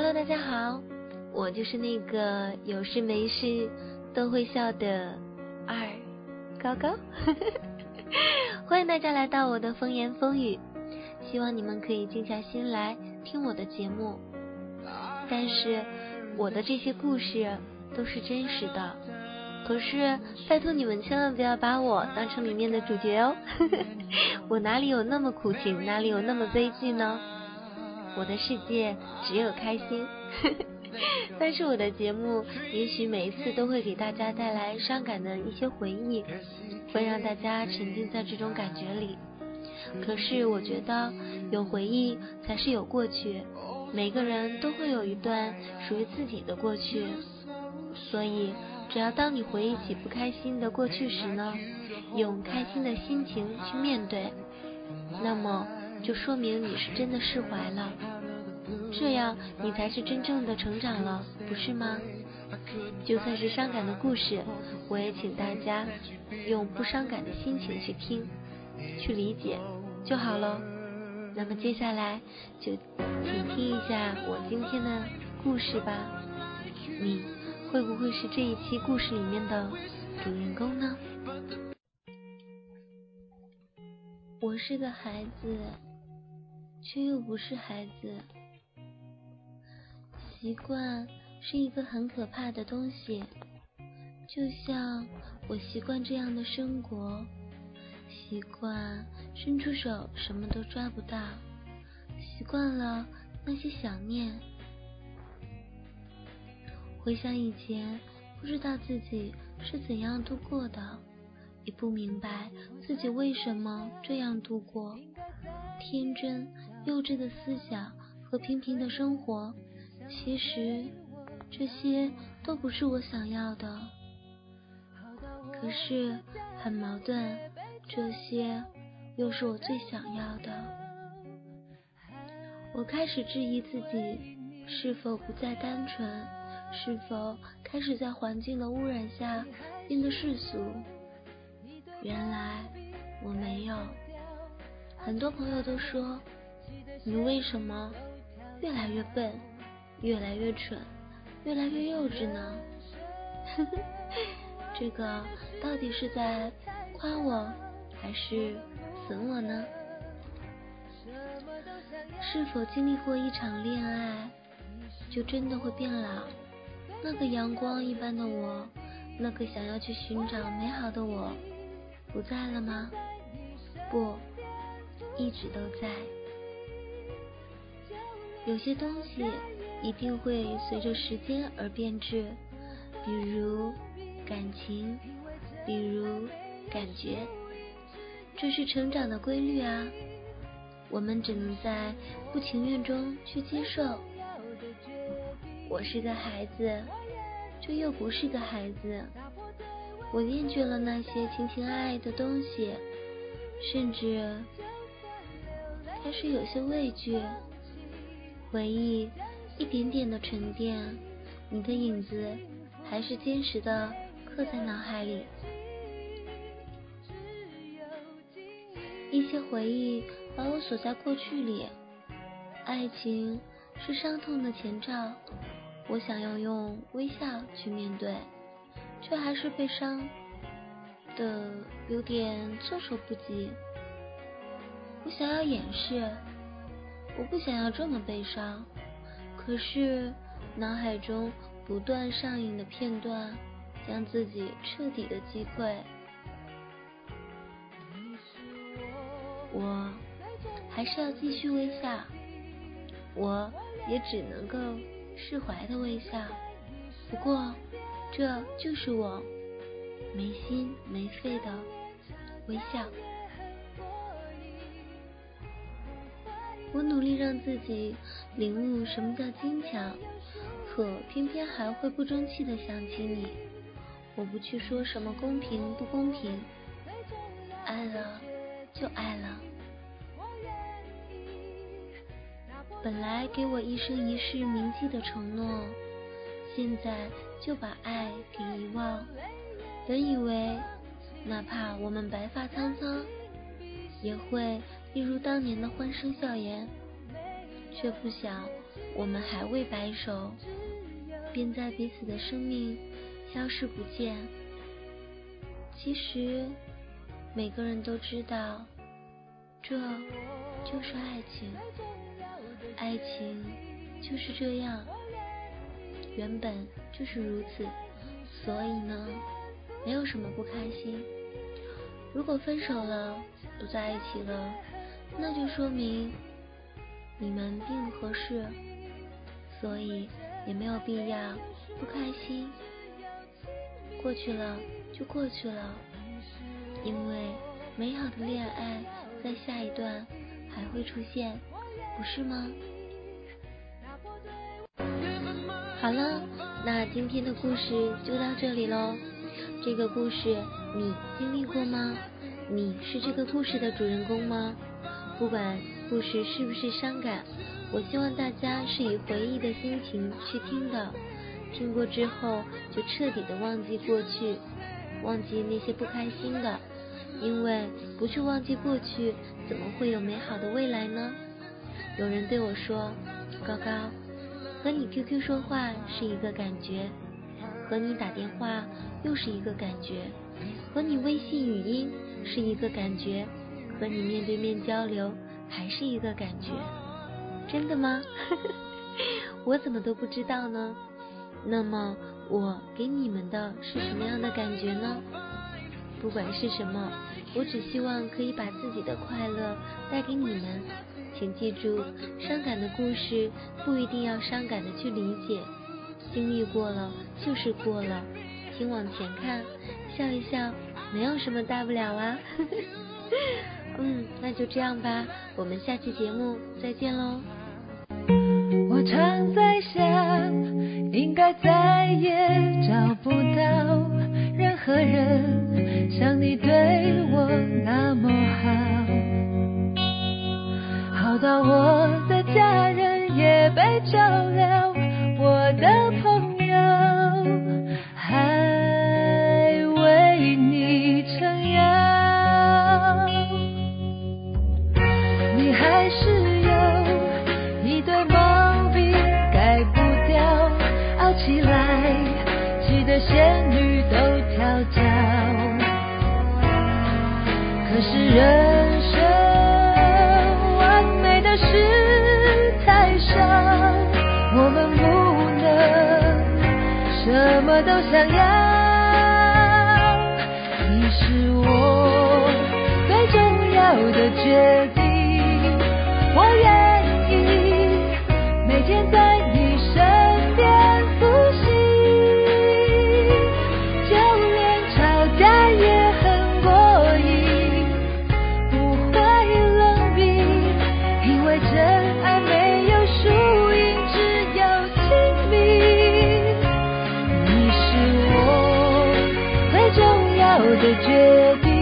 Hello，大家好，我就是那个有事没事都会笑的二高高，欢迎大家来到我的风言风语，希望你们可以静下心来听我的节目。但是我的这些故事都是真实的，可是拜托你们千万不要把我当成里面的主角哦，我哪里有那么苦情，哪里有那么悲剧呢？我的世界只有开心，但是我的节目也许每一次都会给大家带来伤感的一些回忆，会让大家沉浸在这种感觉里。可是我觉得有回忆才是有过去，每个人都会有一段属于自己的过去，所以只要当你回忆起不开心的过去时呢，用开心的心情去面对，那么。就说明你是真的释怀了，这样你才是真正的成长了，不是吗？就算是伤感的故事，我也请大家用不伤感的心情去听，去理解就好了。那么接下来就请听一下我今天的故事吧。你会不会是这一期故事里面的主人公呢？我是个孩子。却又不是孩子。习惯是一个很可怕的东西，就像我习惯这样的生活，习惯伸出手什么都抓不到，习惯了那些想念。回想以前，不知道自己是怎样度过的，也不明白自己为什么这样度过，天真。幼稚的思想和平平的生活，其实这些都不是我想要的。可是很矛盾，这些又是我最想要的。我开始质疑自己是否不再单纯，是否开始在环境的污染下变得世俗。原来我没有。很多朋友都说。你为什么越来越笨，越来越蠢，越来越幼稚呢？这个到底是在夸我，还是损我呢？是否经历过一场恋爱，就真的会变老？那个阳光一般的我，那个想要去寻找美好的我，不在了吗？不，一直都在。有些东西一定会随着时间而变质，比如感情，比如感觉，这是成长的规律啊。我们只能在不情愿中去接受。我是个孩子，却又不是个孩子。我厌倦了那些情情爱爱的东西，甚至开始有些畏惧。回忆一点点的沉淀，你的影子还是坚实的刻在脑海里。一些回忆把我锁在过去里。爱情是伤痛的前兆，我想要用微笑去面对，却还是被伤的有点措手不及。我想要掩饰。我不想要这么悲伤，可是脑海中不断上映的片段，将自己彻底的击溃。我还是要继续微笑，我也只能够释怀的微笑。不过，这就是我没心没肺的微笑。我努力让自己领悟什么叫坚强，可偏偏还会不争气的想起你。我不去说什么公平不公平，爱了就爱了。本来给我一生一世铭记的承诺，现在就把爱给遗忘。本以为哪怕我们白发苍苍，也会。一如当年的欢声笑颜，却不想我们还未白首，便在彼此的生命消失不见。其实，每个人都知道，这就是爱情。爱情就是这样，原本就是如此。所以呢，没有什么不开心。如果分手了，不在一起了，那就说明你们并不合适，所以也没有必要不开心。过去了就过去了，因为美好的恋爱在下一段还会出现，不是吗？好了，那今天的故事就到这里喽。这个故事你经历过吗？你是这个故事的主人公吗？不管故事是不是伤感，我希望大家是以回忆的心情去听的。听过之后就彻底的忘记过去，忘记那些不开心的，因为不去忘记过去，怎么会有美好的未来呢？有人对我说：“高高。”和你 QQ 说话是一个感觉，和你打电话又是一个感觉，和你微信语音是一个感觉，和你面对面交流还是一个感觉。真的吗？我怎么都不知道呢？那么我给你们的是什么样的感觉呢？不管是什么，我只希望可以把自己的快乐带给你们。请记住，伤感的故事不一定要伤感的去理解，经历过了就是过了，请往前看，笑一笑，没有什么大不了啊。嗯，那就这样吧，我们下期节目再见喽。我常在想，应该再也找不到任何人像你对我那么好。好到我什么都想要。你是我最重要的决定，我愿意每天后的决定。